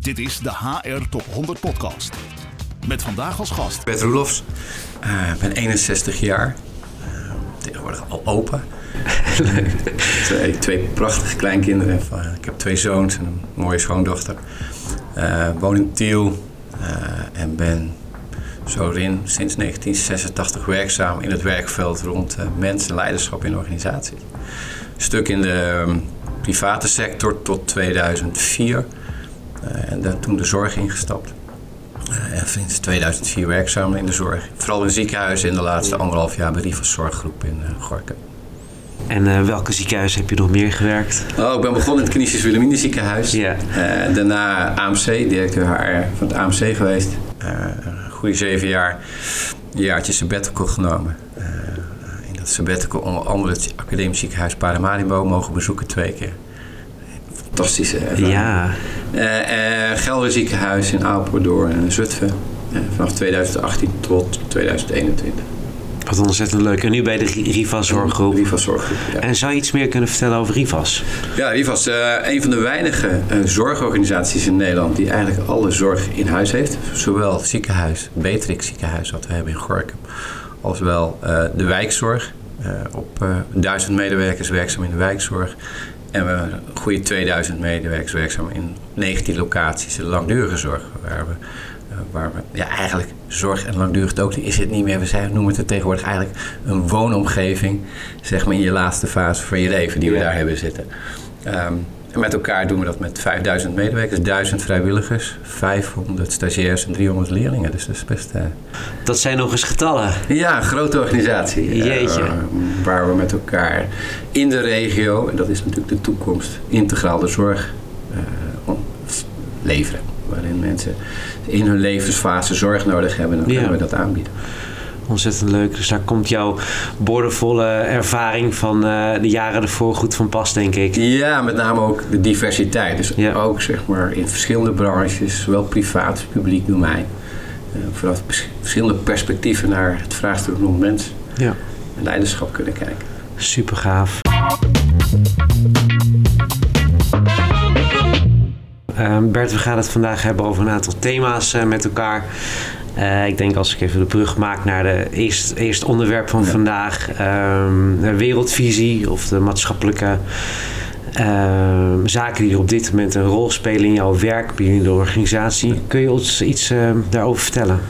Dit is de HR Top 100 Podcast. Met vandaag als gast. Bert Roelofs. Uh, ik ben 61 jaar. Uh, tegenwoordig al opa. twee, twee prachtige kleinkinderen. Ik heb twee zoons en een mooie schoondochter. Uh, woon in Tiel en ben zo erin sinds 1986 werkzaam in het werkveld rond mensen, leiderschap in organisaties. Stuk in de um, private sector tot 2004. En daar toen de zorg ingestapt. en sinds 2004 werkzaam in de zorg. Vooral in ziekenhuizen in de laatste anderhalf jaar bij Rivas Zorggroep in uh, Gorkum. En uh, welke ziekenhuis heb je nog meer gewerkt? Oh, ik ben begonnen in het Canisius Wilhelmine ziekenhuis. Ja. Uh, daarna AMC, directeur HR van het AMC geweest. een goede zeven jaar. Een jaartje sabbatical genomen. in dat sabbatical onder andere het academisch ziekenhuis Paramaribo mogen bezoeken twee keer. Fantastische ervaring. Ja. Gelder ziekenhuis in Apeldoorn en Zutphen. vanaf 2018 tot 2021. Wat ontzettend leuk. En nu bij de Rivas Zorggroep. Rivas Zorggroep, ja. En zou je iets meer kunnen vertellen over Rivas? Ja, Rivas is uh, een van de weinige uh, zorgorganisaties in Nederland die eigenlijk alle zorg in huis heeft. Zowel het ziekenhuis, Beatrix ziekenhuis wat we hebben in Gorkum, als wel uh, de wijkzorg. op duizend medewerkers werkzaam in de wijkzorg. En we hebben een goede 2000 medewerkers werkzaam in 19 locaties de langdurige zorg. Waar we waar we ja, eigenlijk zorg en langdurig dood is het niet meer. We zijn, noemen het tegenwoordig eigenlijk een woonomgeving, zeg maar in je laatste fase van je leven, die we daar hebben zitten. Um, en met elkaar doen we dat met 5000 medewerkers, 1000 vrijwilligers, 500 stagiairs en 300 leerlingen. Dus dat is best. Uh... Dat zijn nog eens getallen. Ja, een grote organisatie. Jeetje. Uh, waar we met elkaar in de regio, en dat is natuurlijk de toekomst, integraal de zorg uh, leveren. Waarin mensen in hun levensfase zorg nodig hebben, dan kunnen we dat aanbieden. Ontzettend leuk. Dus daar komt jouw boordevolle ervaring van uh, de jaren ervoor goed van pas, denk ik. Ja, met name ook de diversiteit. Dus ja. ook zeg maar in verschillende branches, zowel privaat, publiek, domein. Uh, vanaf verschillende perspectieven naar het vraagstuk rond mens ja. en leiderschap kunnen kijken. Super gaaf. Uh, Bert, we gaan het vandaag hebben over een aantal thema's uh, met elkaar. Uh, ik denk als ik even de brug maak naar de eerste, eerste onderwerp van ja. vandaag. Um, de wereldvisie of de maatschappelijke uh, zaken die op dit moment een rol spelen in jouw werk binnen de organisatie. Kun je ons iets ehm, daarover vertellen?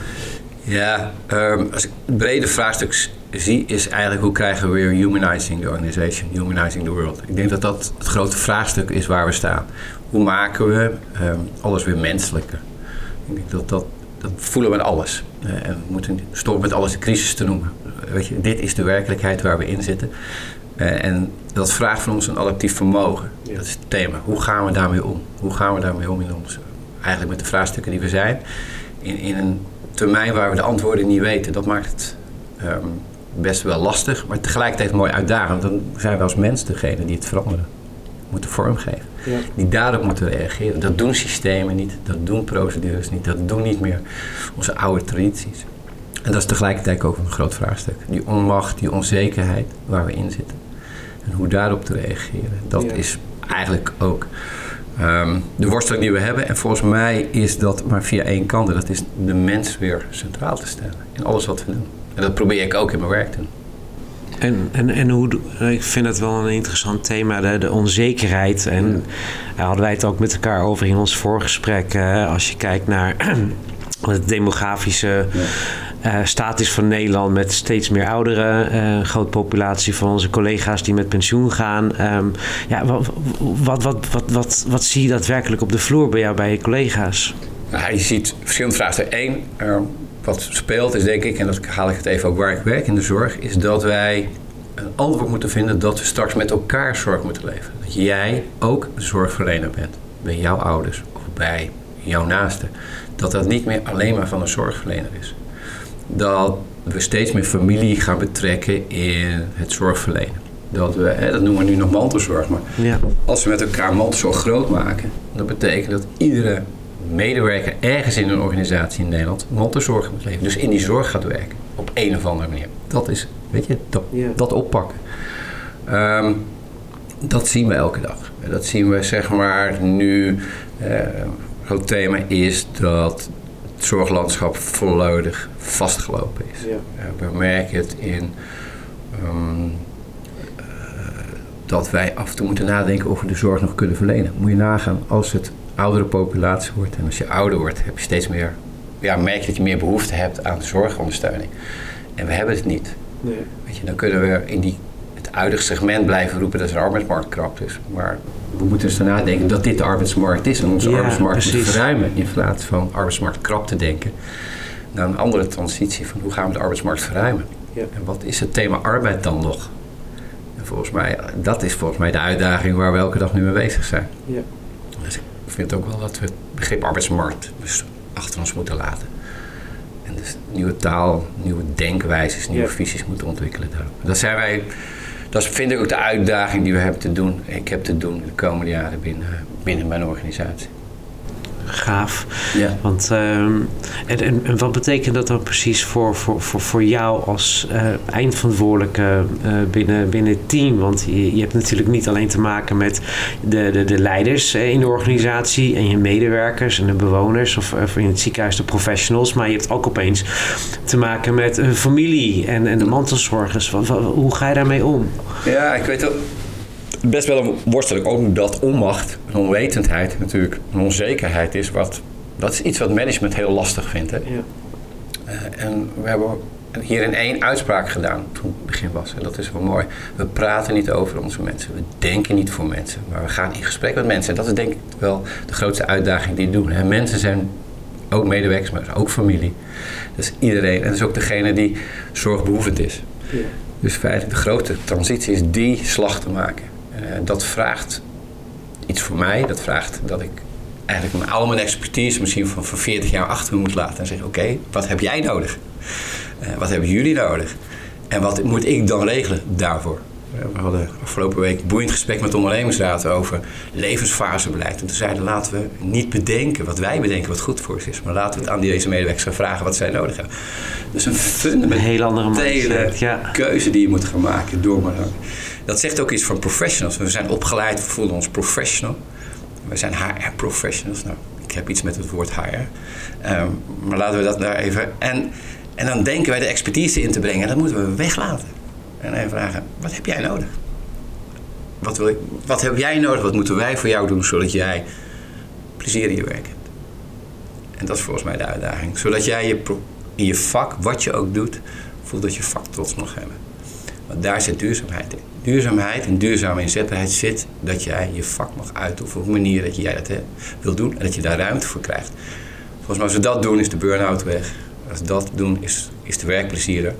Ja, um, als ik het brede vraagstuk zie, is eigenlijk hoe krijgen we weer humanizing the organization, humanizing the world. Ik denk dat dat het grote vraagstuk is waar we staan. Hoe maken we um, alles weer menselijker? Ik denk dat dat, dat voelen we met alles. Uh, en we moeten stoppen met alles de crisis te noemen. Weet je, dit is de werkelijkheid waar we in zitten. Uh, en dat vraagt van ons een adaptief vermogen. Ja. Dat is het thema. Hoe gaan we daarmee om? Hoe gaan we daarmee om in ons, eigenlijk met de vraagstukken die we zijn? In, in een termijn waar we de antwoorden niet weten. Dat maakt het um, best wel lastig, maar tegelijkertijd mooi uitdagend. Dan zijn we als mens degene die het veranderen, moeten vormgeven. Ja. Die daarop moeten reageren. Dat doen systemen niet, dat doen procedures niet, dat doen niet meer onze oude tradities. En dat is tegelijkertijd ook een groot vraagstuk. Die onmacht, die onzekerheid waar we in zitten. En hoe daarop te reageren. Dat ja. is eigenlijk ook um, de worsteling die we hebben. En volgens mij is dat maar via één kant. En dat is de mens weer centraal te stellen in alles wat we doen. En dat probeer ik ook in mijn werk te doen. En, en, en hoe, ik vind het wel een interessant thema, de, de onzekerheid. En daar hadden wij het ook met elkaar over in ons voorgesprek. Uh, als je kijkt naar de demografische uh, status van Nederland met steeds meer ouderen. Uh, een grote populatie van onze collega's die met pensioen gaan. Um, ja, wat, wat, wat, wat, wat, wat zie je daadwerkelijk op de vloer bij jou, bij je collega's? Nou, je ziet verschillende vraagstukken. Eén, wat speelt is denk ik, en dat haal ik het even ook waar ik werk in de zorg, is dat wij een antwoord moeten vinden dat we straks met elkaar zorg moeten leveren. Dat jij ook een zorgverlener bent bij jouw ouders of bij jouw naasten. Dat dat niet meer alleen maar van een zorgverlener is. Dat we steeds meer familie gaan betrekken in het zorgverlenen. Dat we, hè, dat noemen we nu nog mantelzorg, maar ja. als we met elkaar mantelzorg groot maken, dat betekent dat iedere medewerker ergens in een organisatie in Nederland mantelzorg moet leveren. Dus in die zorg gaat werken. Op een of andere manier. Dat is, weet je, dat, dat oppakken. Um, dat zien we elke dag. Dat zien we zeg maar nu uh, groot thema is dat het zorglandschap volledig vastgelopen is. Ja. we merken het in ehm, eh, dat wij af en toe moeten nadenken of we de zorg nog kunnen verlenen. Moet je nagaan als het oudere populatie wordt en als je ouder wordt, heb je steeds meer, ja, merk je dat je meer behoefte hebt aan zorgondersteuning. En we hebben het niet. Nee. Weet je, dan kunnen we in die, het huidige segment blijven roepen dat er een arbeidsmarkt krap is. Maar we moeten dus daarna denken dat dit de arbeidsmarkt is en onze Ja, arbeidsmarkt moet precies. verruimen. In plaats van arbeidsmarkt krap te denken. Naar een andere transitie van hoe gaan we de arbeidsmarkt verruimen. Ja. En wat is het thema arbeid dan nog? En volgens mij, dat is volgens mij de uitdaging waar we elke dag nu mee bezig zijn. Ja. Ik vind ook wel dat we het begrip arbeidsmarkt dus achter ons moeten laten. En dus nieuwe taal, nieuwe denkwijzes, nieuwe Ja. visies moeten ontwikkelen daarop. Dat zijn wij, dat vind ik ook de uitdaging die we hebben te doen. Ik heb te doen de komende jaren binnen, binnen mijn organisatie. Gaaf. Ja. Want, ehm, en, en, en wat betekent dat dan precies voor, voor, voor, voor jou als eh, eindverantwoordelijke eh, binnen, binnen het team? Want je, je hebt natuurlijk niet alleen te maken met de, de, de leiders in de organisatie en je medewerkers en de bewoners of, of in het ziekenhuis de professionals, maar je hebt ook opeens te maken met een familie en, en de mantelzorgers. Wat, wat- hoe ga je daarmee om? Ja, ik weet wel. Best wel een worsteling. Ook dat onmacht, een onwetendheid natuurlijk, een onzekerheid is wat. Dat is iets wat management heel lastig vindt. Hè? Ja. Eh, en we hebben hier in één uitspraak gedaan toen het begin was. En dat is wel mooi. We praten niet over onze mensen. We denken niet voor mensen. Maar we gaan in gesprek met mensen. En dat is denk ik wel de grootste uitdaging die we doen. En mensen zijn ook medewerkers, maar ook familie. Dus iedereen. En dat is ook degene die zorgbehoevend is. Ja. Dus feitelijk de grote transitie is die slag te maken. Eh, dat vraagt iets voor mij. Dat vraagt dat ik eigenlijk mijn, al mijn expertise misschien van, van 40 jaar achter me moet laten. En zeggen, oké, wat heb jij nodig? Eh, wat hebben jullie nodig? En wat moet ik dan regelen daarvoor? We hadden afgelopen week een boeiend gesprek met de ondernemingsraad over levensfasebeleid. En toen zeiden laten we niet bedenken wat wij bedenken wat goed voor ons is. Maar laten we het aan deze medewerkers gaan vragen wat zij nodig hebben. Dus een Een fundamentele heel andere mindset. Ja. keuze die je moet gaan maken door maar. Dat zegt ook iets van professionals. We zijn opgeleid, we voelen ons professional. We zijn HR-professionals. Nou, ik heb iets met het woord HR. Ehm, maar laten we dat nou even. En, en dan denken wij de expertise in te brengen. En dat moeten we weglaten. En even vragen: wat heb jij nodig? Wat, wil wat heb jij nodig? Wat moeten wij voor jou doen zodat jij plezier in je werk hebt? En dat is volgens mij de uitdaging. Zodat jij je in je vak, wat je ook doet, voelt dat je vak trots mag hebben. Want daar zit duurzaamheid in. Duurzaamheid en duurzame inzetbaarheid zit dat jij je vak mag uitoefenen op een manier dat jij dat wil doen en dat je daar ruimte voor krijgt. Volgens mij als we dat doen is de burn-out weg. Als we dat doen is, is de werkplezier er.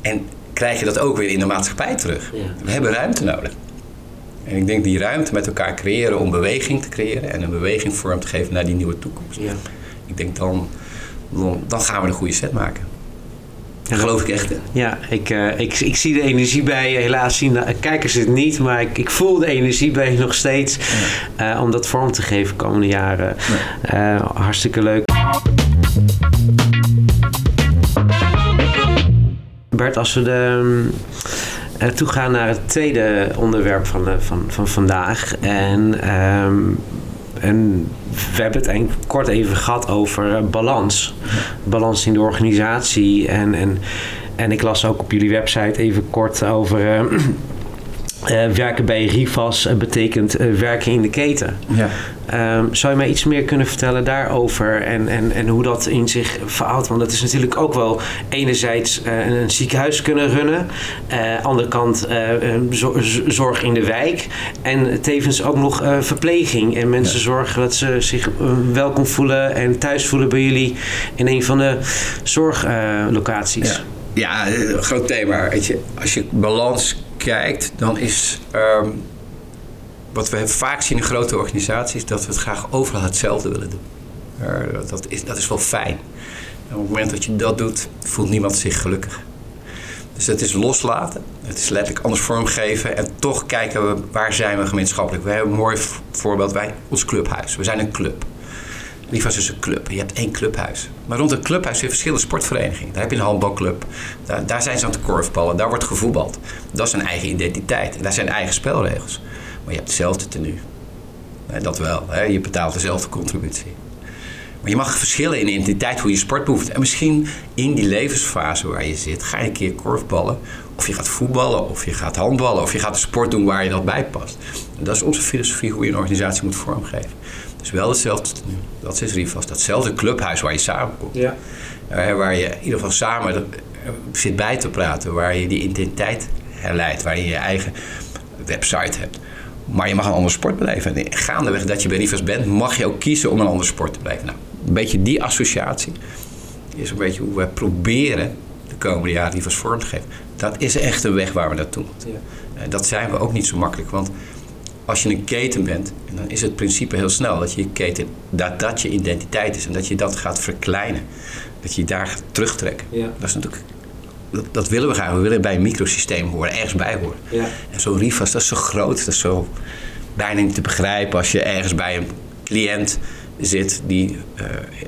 En krijg je dat ook weer in de maatschappij terug. Ja. We hebben ruimte nodig. En ik denk die ruimte met elkaar creëren om beweging te creëren en een beweging vorm te geven naar die nieuwe toekomst. Ja. Ik denk dan, dan, gaan we een goede set maken. Daar geloof ik echt in. Ja, ik, eh, ik, ik zie de energie bij je. Helaas zien de kijkers het niet, maar ik, ik voel de energie bij je nog steeds. eh, om dat vorm te geven komende jaren. Eh, hartstikke leuk. Bert, als we de, eh, toegaan naar het tweede onderwerp van, de, van, van vandaag. En, ehm, en we hebben het kort even gehad over eh, balans. Balans in de organisatie. En, en, en ik las ook op jullie website even kort over. eh, eh, werken bij Rivas eh, betekent eh, werken in de keten. Ja. Ehm, zou je mij iets meer kunnen vertellen daarover en, en, en hoe dat in zich verhoudt? Want dat is natuurlijk ook wel enerzijds een, ziekenhuis kunnen runnen, eh andere kant zorg in de wijk en tevens ook nog verpleging. En mensen Ja. zorgen dat ze zich welkom voelen en thuis voelen bij jullie in een van de zorglocaties. Ja. ja, een groot thema. Weet je, als je balans kijkt, dan is ehm, wat we vaak zien in grote organisaties, dat we het graag overal hetzelfde willen doen. Ja, dat, is, dat is wel fijn. Op het moment dat je dat doet, voelt niemand zich gelukkig. Dus het is loslaten, het is letterlijk anders vormgeven en toch kijken we waar zijn we gemeenschappelijk. We hebben een mooi voorbeeld bij ons clubhuis. We zijn een club. Rivas is een club. Je hebt één clubhuis. Maar rond een clubhuis heb je verschillende sportverenigingen. Daar heb je een handbalclub. Daar, zijn ze aan het korfballen. Daar wordt gevoetbald. Dat is een eigen identiteit. En daar zijn eigen spelregels. Maar je hebt dezelfde tenue. Nee, dat wel. Hè? Je betaalt dezelfde contributie. Maar je mag verschillen in de identiteit hoe je sport behoeft. En misschien in die levensfase waar je zit, ga je een keer korfballen. Of je gaat voetballen, of je gaat handballen, of je gaat een sport doen waar je dat bij past. En dat is onze filosofie hoe je een organisatie moet vormgeven. Dus wel hetzelfde, dat is Rivas, datzelfde clubhuis waar je samenkomt. Ja. Uh, waar je in ieder geval samen uh, zit bij te praten, waar je die identiteit herleidt, waar je je eigen website hebt. Maar je mag een andere sport beleven. En gaandeweg dat je bij Rivas bent, mag je ook kiezen om een andere sport te beleven. Nou, een beetje die associatie is een beetje hoe we proberen de komende jaren Rivas vorm te geven. Dat is echt een weg waar we naartoe moeten. Ja. Uh, dat zijn we ook niet zo makkelijk, want als je een keten bent, dan is het principe heel snel dat je keten, dat dat je identiteit is en dat je dat gaat verkleinen. Dat je daar gaat terugtrekken. Ja. Dat is natuurlijk, dat, dat, willen we graag. We willen bij een microsysteem horen, ergens bij horen. Ja. En zo'n Rivas, dat is zo groot, dat is zo bijna niet te begrijpen als je ergens bij een cliënt zit die uh,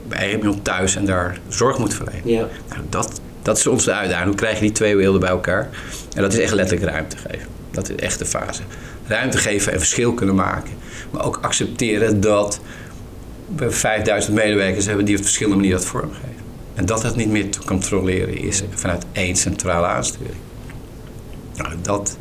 bij iemand thuis en daar zorg moet verlenen. Ja. Nou, dat, dat is onze uitdaging. Hoe krijg je die twee werelden bij elkaar? En dat is echt letterlijk ruimte geven. Dat is echt de fase ruimte geven en verschil kunnen maken. Maar ook accepteren dat we 5000 medewerkers hebben die op verschillende manieren dat vormgeven. En dat het niet meer te controleren is vanuit één centrale aansturing. Nou, dat,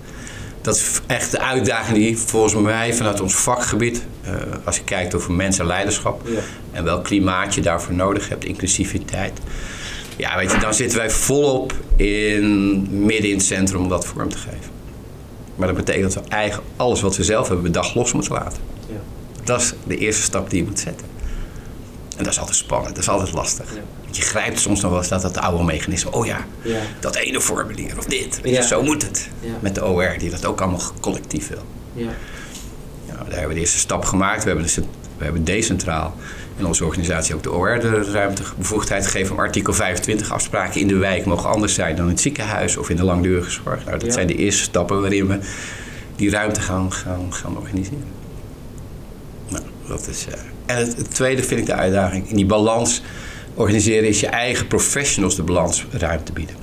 dat is echt de uitdaging die volgens mij vanuit ons vakgebied, uh, als je kijkt over mensen en leiderschap ja. en welk klimaat je daarvoor nodig hebt, inclusiviteit. Ja, weet je, dan zitten wij volop in midden in het centrum om dat vorm te geven. Maar dat betekent dat we eigen, alles wat we zelf hebben bedacht los moeten laten. Ja. Dat is de eerste stap die je moet zetten. En dat is altijd spannend, dat is altijd lastig. Ja. Je grijpt soms nog wel eens dat dat oude mechanisme. Oh ja, ja. dat ene formulier of dit. Je, zo moet het. Met de OR, die dat ook allemaal collectief wil. Ja. daar hebben we de eerste stap gemaakt. We hebben, dus, we hebben decentraal in onze organisatie ook de OR de ruimte bevoegdheid gegeven om artikel 25 afspraken in de wijk mogen anders zijn dan in het ziekenhuis of in de langdurige zorg. Nou, dat zijn de eerste stappen waarin we die ruimte gaan, gaan, gaan organiseren. Nou, dat is, uh, en het, het, tweede vind ik de uitdaging. In die balans organiseren is je eigen professionals de balans ruimte bieden.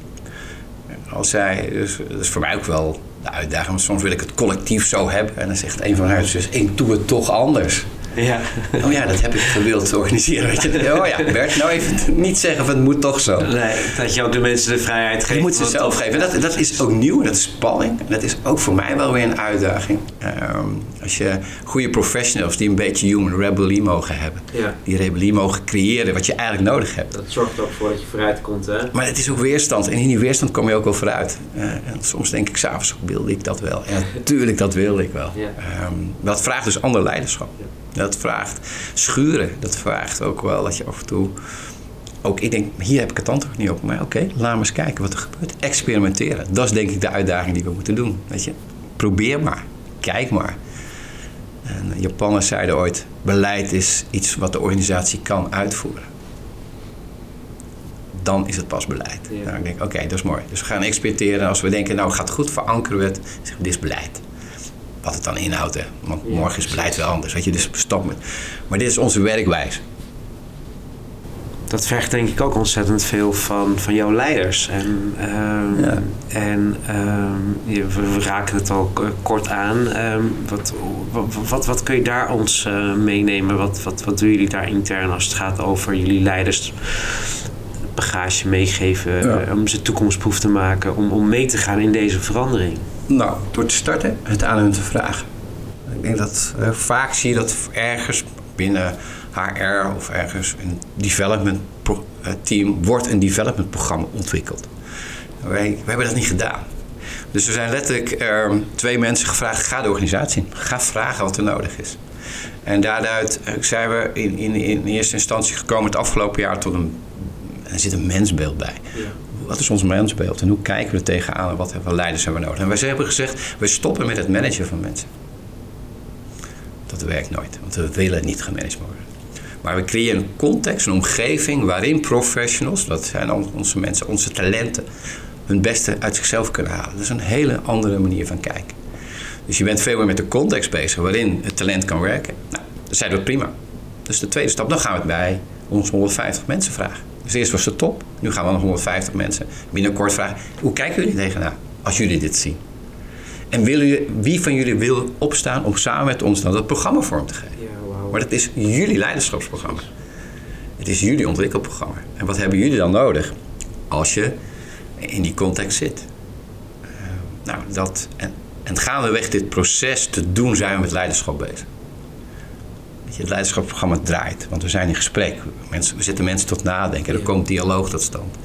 Als zij, dus, dat is voor mij ook wel de uitdaging, want soms wil ik het collectief zo hebben. En dan zegt een van huis, dus ik doe het toch anders. Ja. Oh ja, dat heb ik gewild organiseren. Weet je. Oh ja, Bert, nou even niet zeggen van het moet toch zo. Nee, dat je ook de mensen de vrijheid geeft. Je moet ze zelf geven. Dat, dat is ook nieuw, dat is spanning. Dat is ook voor mij wel weer een uitdaging. Um, als je goede professionals die een beetje human rebellie mogen hebben. Ja. Die rebellie mogen creëren wat je eigenlijk nodig hebt. Dat zorgt ook voor dat je vooruit komt. Hè? Maar het is ook weerstand. En in die weerstand kom je ook wel vooruit. Uh, en soms denk ik s'avonds, wilde ik dat wel? Ja, natuurlijk, dat wilde ik wel. Ja. Um, dat vraagt dus ander leiderschap. Ja. Dat vraagt schuren. Dat vraagt ook wel dat je af en toe... Ook ik denk, hier heb ik het antwoord niet op. Maar oké, okay, laat maar eens kijken wat er gebeurt. Experimenteren. Dat is denk ik de uitdaging die we moeten doen. Weet je? Probeer maar. Kijk maar. En Japanners zeiden ooit... beleid is iets wat de organisatie kan uitvoeren. Dan is het pas beleid. Ja. Nou, ik denk, oké, dat is mooi. Dus we gaan experimenteren. Als we denken, nou gaat goed, verankeren we het. Zeggen we, dit is beleid wat het dan inhoudt. Hè. Want morgen is beleid wel anders. Weet je, dus stop met. Maar dit is onze werkwijze. Dat vergt denk ik ook ontzettend veel van, van jouw leiders. En, um, ja. en um, we, raken het al kort aan. Um, wat, wat, wat, wat, kun je daar ons uh, meenemen? Wat, wat, wat doen jullie daar intern als het gaat over jullie leiders bagage meegeven, ja. om ze toekomstproef te maken, om, om mee te gaan in deze verandering? Nou, door te starten, het aan hun te vragen. Ik denk dat vaak zie je dat ergens binnen HR of ergens een development eh, team wordt een development programma ontwikkeld. Wij, wij hebben dat niet gedaan. Dus er zijn letterlijk uh, twee mensen gevraagd: ga de organisatie in. Ga vragen wat er nodig is. En daaruit uh, zijn we in, in, in eerste instantie gekomen het afgelopen jaar tot een. Er zit een mensbeeld bij. Ja wat is ons mensbeeld en hoe kijken we er tegenaan en wat hebben leiders hebben we nodig. En wij hebben gezegd, we stoppen met het managen van mensen. Dat werkt nooit, want we willen niet gemanaged worden. Maar we creëren een context, een omgeving waarin professionals, dat zijn onze mensen, onze talenten, hun beste uit zichzelf kunnen halen. Dat is een hele andere manier van kijken. Dus je bent veel meer met de context bezig waarin het talent kan werken. Nou, dat zijn we prima. Dus de tweede stap, dan gaan we het bij ons 150 mensen vragen. Dus eerst was het top. Nu gaan we nog 150 mensen binnenkort vragen. Hoe kijken jullie tegenaan als jullie dit zien? En willen, wie van jullie wil opstaan om samen met ons dan dat programma vorm te geven? Ja, wow. Maar dat is jullie leiderschapsprogramma. Het is jullie ontwikkelprogramma. En wat hebben jullie dan nodig als je in die context zit? Uh, nou, dat, en, en gaandeweg dit proces te doen zijn we met leiderschap bezig. Je, het leiderschapsprogramma draait, want we zijn in gesprek. Mensen, we zetten mensen tot nadenken. Er komt dialoog tot stand.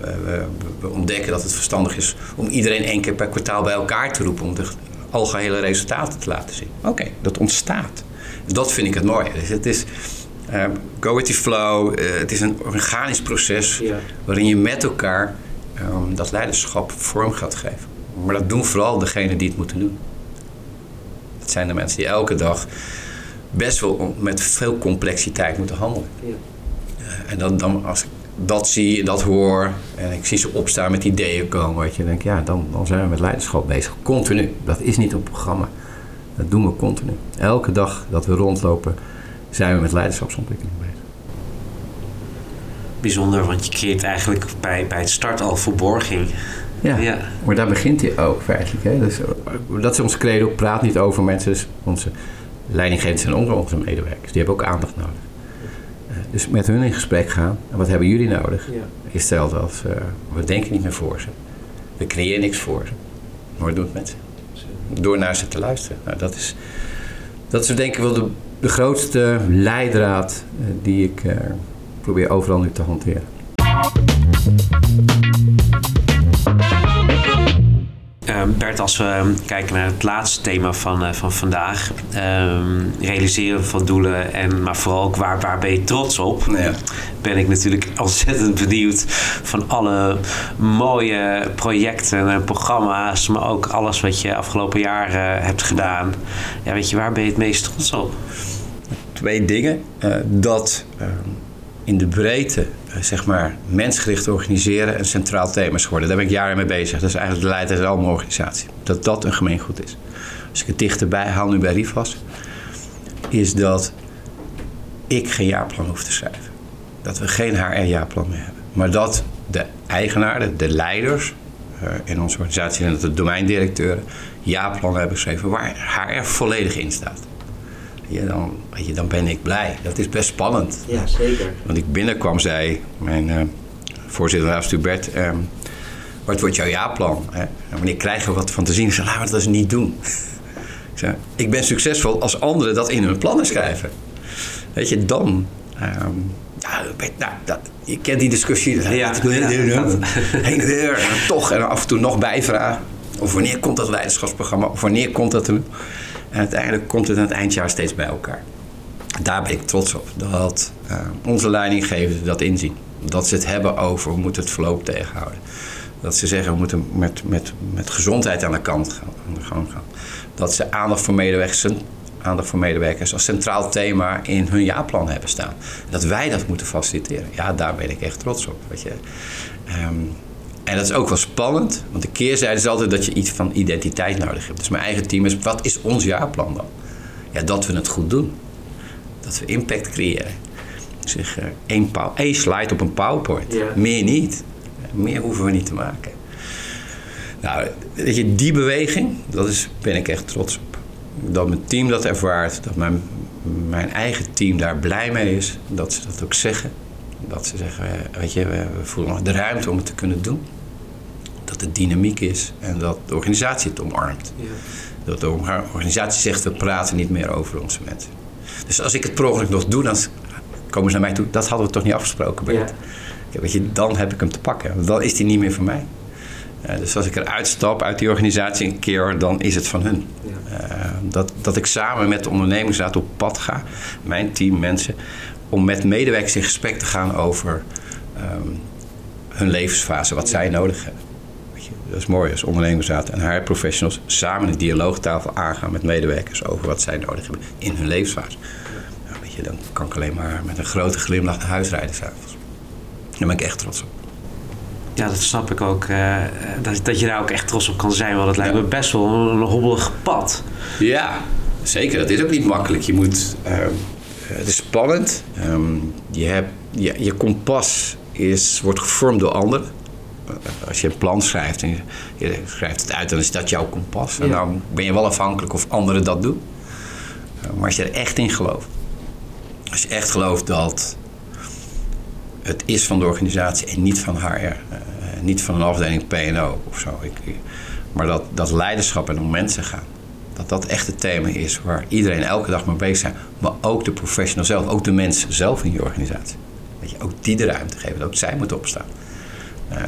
Uh, we, we, ontdekken dat het verstandig is om iedereen één keer per kwartaal bij elkaar te roepen om de algehele resultaten te laten zien. Oké, dat ontstaat. Dat vind ik het mooie. Dus het is uh, go with the flow. Uh, het is een organisch proces ja. waarin je met elkaar um, dat leiderschap vorm gaat geven. Maar dat doen vooral degenen die het moeten doen. Dat zijn de mensen die elke dag best wel met veel complexiteit moeten handelen. Ja. Uh, en dan, dan als ik dat zie en dat hoor en ik zie ze opstaan met ideeën komen, weet je, denk ja, dan, dan zijn we met leiderschap bezig. Continu. Dat is niet een programma. Dat doen we continu. Elke dag dat we rondlopen, zijn we met leiderschapsontwikkeling bezig. Bijzonder, want je creëert eigenlijk bij, bij het start al verborging. Ja, ja, maar daar begint hij ook feitelijk. Hè? Dus, dat is ons credo. Praat niet over mensen. Dus onze leidinggevenden zijn onze medewerkers. Die hebben ook aandacht nodig. Dus met hun in gesprek gaan. En wat hebben jullie nodig? Ja. Is hetzelfde als uh, we denken niet meer voor ze. We creëren niks voor ze. Maar we doen het met ze. Door naar ze te luisteren. Nou, dat is, dat is denk ik wel de, de grootste leidraad uh, die ik probeer overal nu te hanteren. Uh, Bert, als we kijken naar het laatste thema van, uh, van vandaag, uh, realiseren van doelen en maar vooral ook waar, waar ben je trots op, ja. ben ik natuurlijk ontzettend benieuwd van alle mooie projecten en programma's, maar ook alles wat je afgelopen jaren hebt gedaan. Ja, weet je, waar ben je het meest trots op? Twee dingen. Uh, dat ehm, in de breedte zeg maar, mensgericht organiseren een centraal thema geworden. Daar ben ik jaren mee bezig. Dat is eigenlijk de leider van mijn organisatie. Dat dat een gemeengoed is. Als ik het dichterbij haal nu bij Rivas, is dat ik geen jaarplan hoef te schrijven. Dat we geen HR-jaarplan meer hebben. Maar dat de eigenaren, de leiders uh, in onze organisatie en de domeindirecteuren jaarplannen hebben geschreven waar HR volledig in staat ja, dan, weet je, dan ben ik blij. Dat is best spannend. Ja, zeker. Want ik binnenkwam, zei mijn uh, voorzitter Raaf Bert... Uh, wat wordt jouw jaarplan? Hè? En wanneer krijgen we wat van te zien? Ik zei, laten we dat eens niet doen. ik zei, ik ben succesvol als anderen dat in hun plannen schrijven. Weet je, dan... Um, ja, nou, dat, je kent die discussie. Ja, ja, heen en weer. En toch en af en toe nog bijvragen. Of wanneer komt dat leiderschapsprogramma? Of wanneer komt dat er? En uiteindelijk komt het aan het eindjaar steeds bij elkaar. Daar ben ik trots op. Dat uh, onze leidinggevenden dat inzien. Dat ze het hebben over we moeten het verloop tegenhouden. Dat ze zeggen we moeten met, met, met gezondheid aan de, kant gaan, gang gaan. Dat ze aandacht voor medewerkers, aandacht voor medewerkers als centraal thema in hun jaarplan hebben staan. Dat wij dat moeten faciliteren. Ja, daar ben ik echt trots op. Weet je. Um, en dat is ook wel spannend, want de keerzijde is altijd dat je iets van identiteit nodig hebt. Dus mijn eigen team is, wat is ons jaarplan dan? Ja, dat we het goed doen. Dat we impact creëren. Zeg, uh, één, één slide op een PowerPoint. Ja. Meer niet. Meer hoeven we niet te maken. Nou, weet je, die beweging, dat is, ben ik echt trots op. Dat mijn team dat ervaart, dat mijn, mijn eigen team daar blij mee is, dat ze dat ook zeggen. Dat ze zeggen, eh, weet je, we voelen nog de ruimte om het te kunnen doen. Dat het dynamiek is en dat de organisatie het omarmt. Ja. Dat de organisatie zegt, we praten niet meer over onze mensen. Dus als ik het per nog doe, dan komen ze naar mij toe. Dat hadden we toch niet afgesproken, Bert? Ja. weet je, dan heb ik hem te pakken. Dan is hij niet meer voor mij. Uh, dus als ik eruit stap uit die organisatie een keer, dan is het van hun. Ja. Uh, dat, dat ik samen met de ondernemingsraad op pad ga, mijn team, mensen, om met medewerkers in gesprek te gaan over um, hun levensfase, wat zij nodig hebben. Weet je, dat is mooi als ondernemersraad en haar professionals samen een dialoogtafel aangaan met medewerkers over wat zij nodig hebben in hun levensfase. Nou, weet je, dan kan ik alleen maar met een grote glimlach naar huis rijden s'avonds. Daar ben ik echt trots op. Ja, dat snap ik ook. Uh, dat, dat je daar ook echt trots op kan zijn. Want het lijkt me best wel een, een hobbelig pad. Ja, zeker. Dat is ook niet makkelijk. Je moet... Uh, het is spannend. Um, je, hebt, je, je kompas is, wordt gevormd door anderen. Als je een plan schrijft en je, schrijft het uit, dan is dat jouw kompas. En dan ben je wel afhankelijk of anderen dat doen. Uh, maar als je er echt in gelooft. Als je echt gelooft dat het is van de organisatie en niet van HR. Niet van een afdeling P&O of zo. Ik, maar dat, dat leiderschap en om mensen gaan. Dat dat echt het thema is waar iedereen elke dag mee bezig is. Maar ook de professional zelf, ook de mensen zelf in je organisatie. Dat je ook die de ruimte geeft, dat ook zij moeten opstaan. Uh,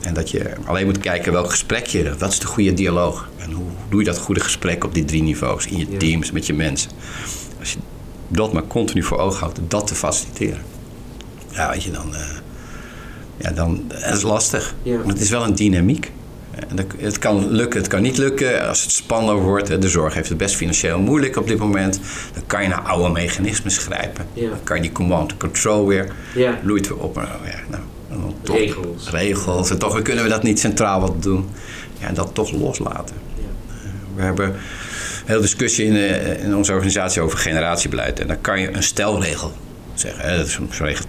en dat je alleen moet kijken welk gesprek je hebt. Wat is de goede dialoog? En hoe doe je dat goede gesprek op die drie niveaus? In je ja. teams, met je mensen. Als je dat maar continu voor ogen houdt, dat te faciliteren. Ja, weet je, dan... Uh, ja, dan dat is lastig. Ja. Het is wel een dynamiek. Het kan lukken, het kan niet lukken. Als het spannender wordt, de zorg heeft het best financieel moeilijk op dit moment. Dan kan je naar oude mechanismes grijpen. Ja. Dan kan je die command control weer, ja. loeit weer op. Ja, nou, Top, regels. Regels. En toch kunnen we dat niet centraal wat doen. Ja, en dat toch loslaten. Ja. We hebben een hele discussie in, de, in onze organisatie over generatiebeleid. En dan kan je een stelregel zeggen. Hè, dat is zo'n regel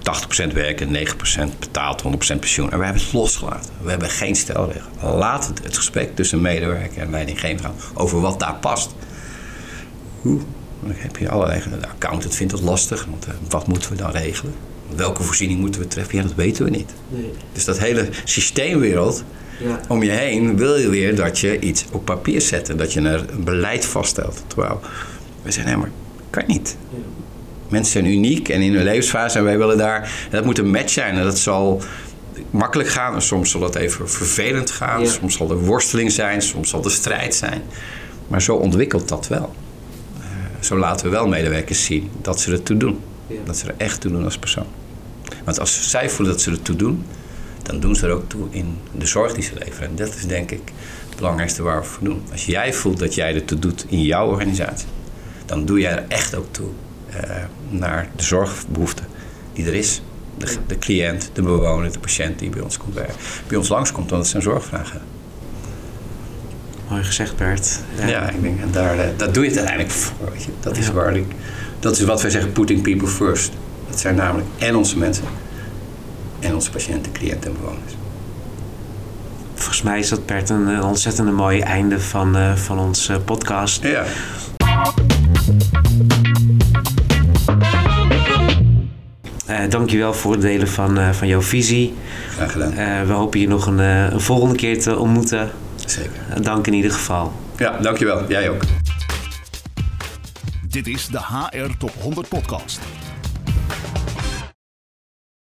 80% werken, 9% betaald, 100% pensioen. En we hebben het losgelaten. We hebben geen stelregel. Laat het, het gesprek tussen medewerker en leidinggevende gaan over wat daar past. Hoe? Dan heb je allerlei... De accountant vindt het lastig, want uh, wat moeten we dan regelen? Welke voorziening moeten we treffen? Ja, dat weten we niet. Nee. Dus dat hele systeemwereld ja. om je heen wil je weer dat je iets op papier zet. En dat je een beleid vaststelt. Terwijl we zeggen, nee, maar kan niet. Ja. Mensen zijn uniek en in hun levensfase en wij willen daar... En dat moet een match zijn en dat zal makkelijk gaan. En soms zal het even vervelend gaan. Soms zal er worsteling zijn. Soms zal er strijd zijn. Maar zo ontwikkelt dat wel. Uh, zo laten we wel medewerkers zien dat ze er toe doen. Dat ze er echt toe doen als persoon. Want als zij voelen dat ze er toe doen, dan doen ze er ook toe in de zorg die ze leveren. En dat is denk ik het belangrijkste waar we voor doen. Als jij voelt dat jij er toe doet in jouw organisatie, dan doe jij er echt ook toe naar de zorgbehoefte die er is. De, de, cliënt, de bewoner, de patiënt die bij ons, komt, bij ons langskomt, omdat het zijn zorgvragen. Mooi gezegd, Bert. Ja, ja ik denk, en daar, uh, daar doe je het uiteindelijk voor. Weet je. Dat is ja. waar ik dat is wat wij zeggen, putting people first. Dat zijn namelijk en onze mensen en onze patiënten, cliënten en bewoners. Volgens mij is dat Bert een ontzettend mooi einde van, uh, van onze podcast. Ja. Uh, dankjewel voor het delen van, uh, van jouw visie. Graag gedaan. Uh, we hopen je nog een, een, volgende keer te ontmoeten. Zeker. dank in ieder geval. Ja, dankjewel. Jij ook. Dit is de HR Top 100 Podcast.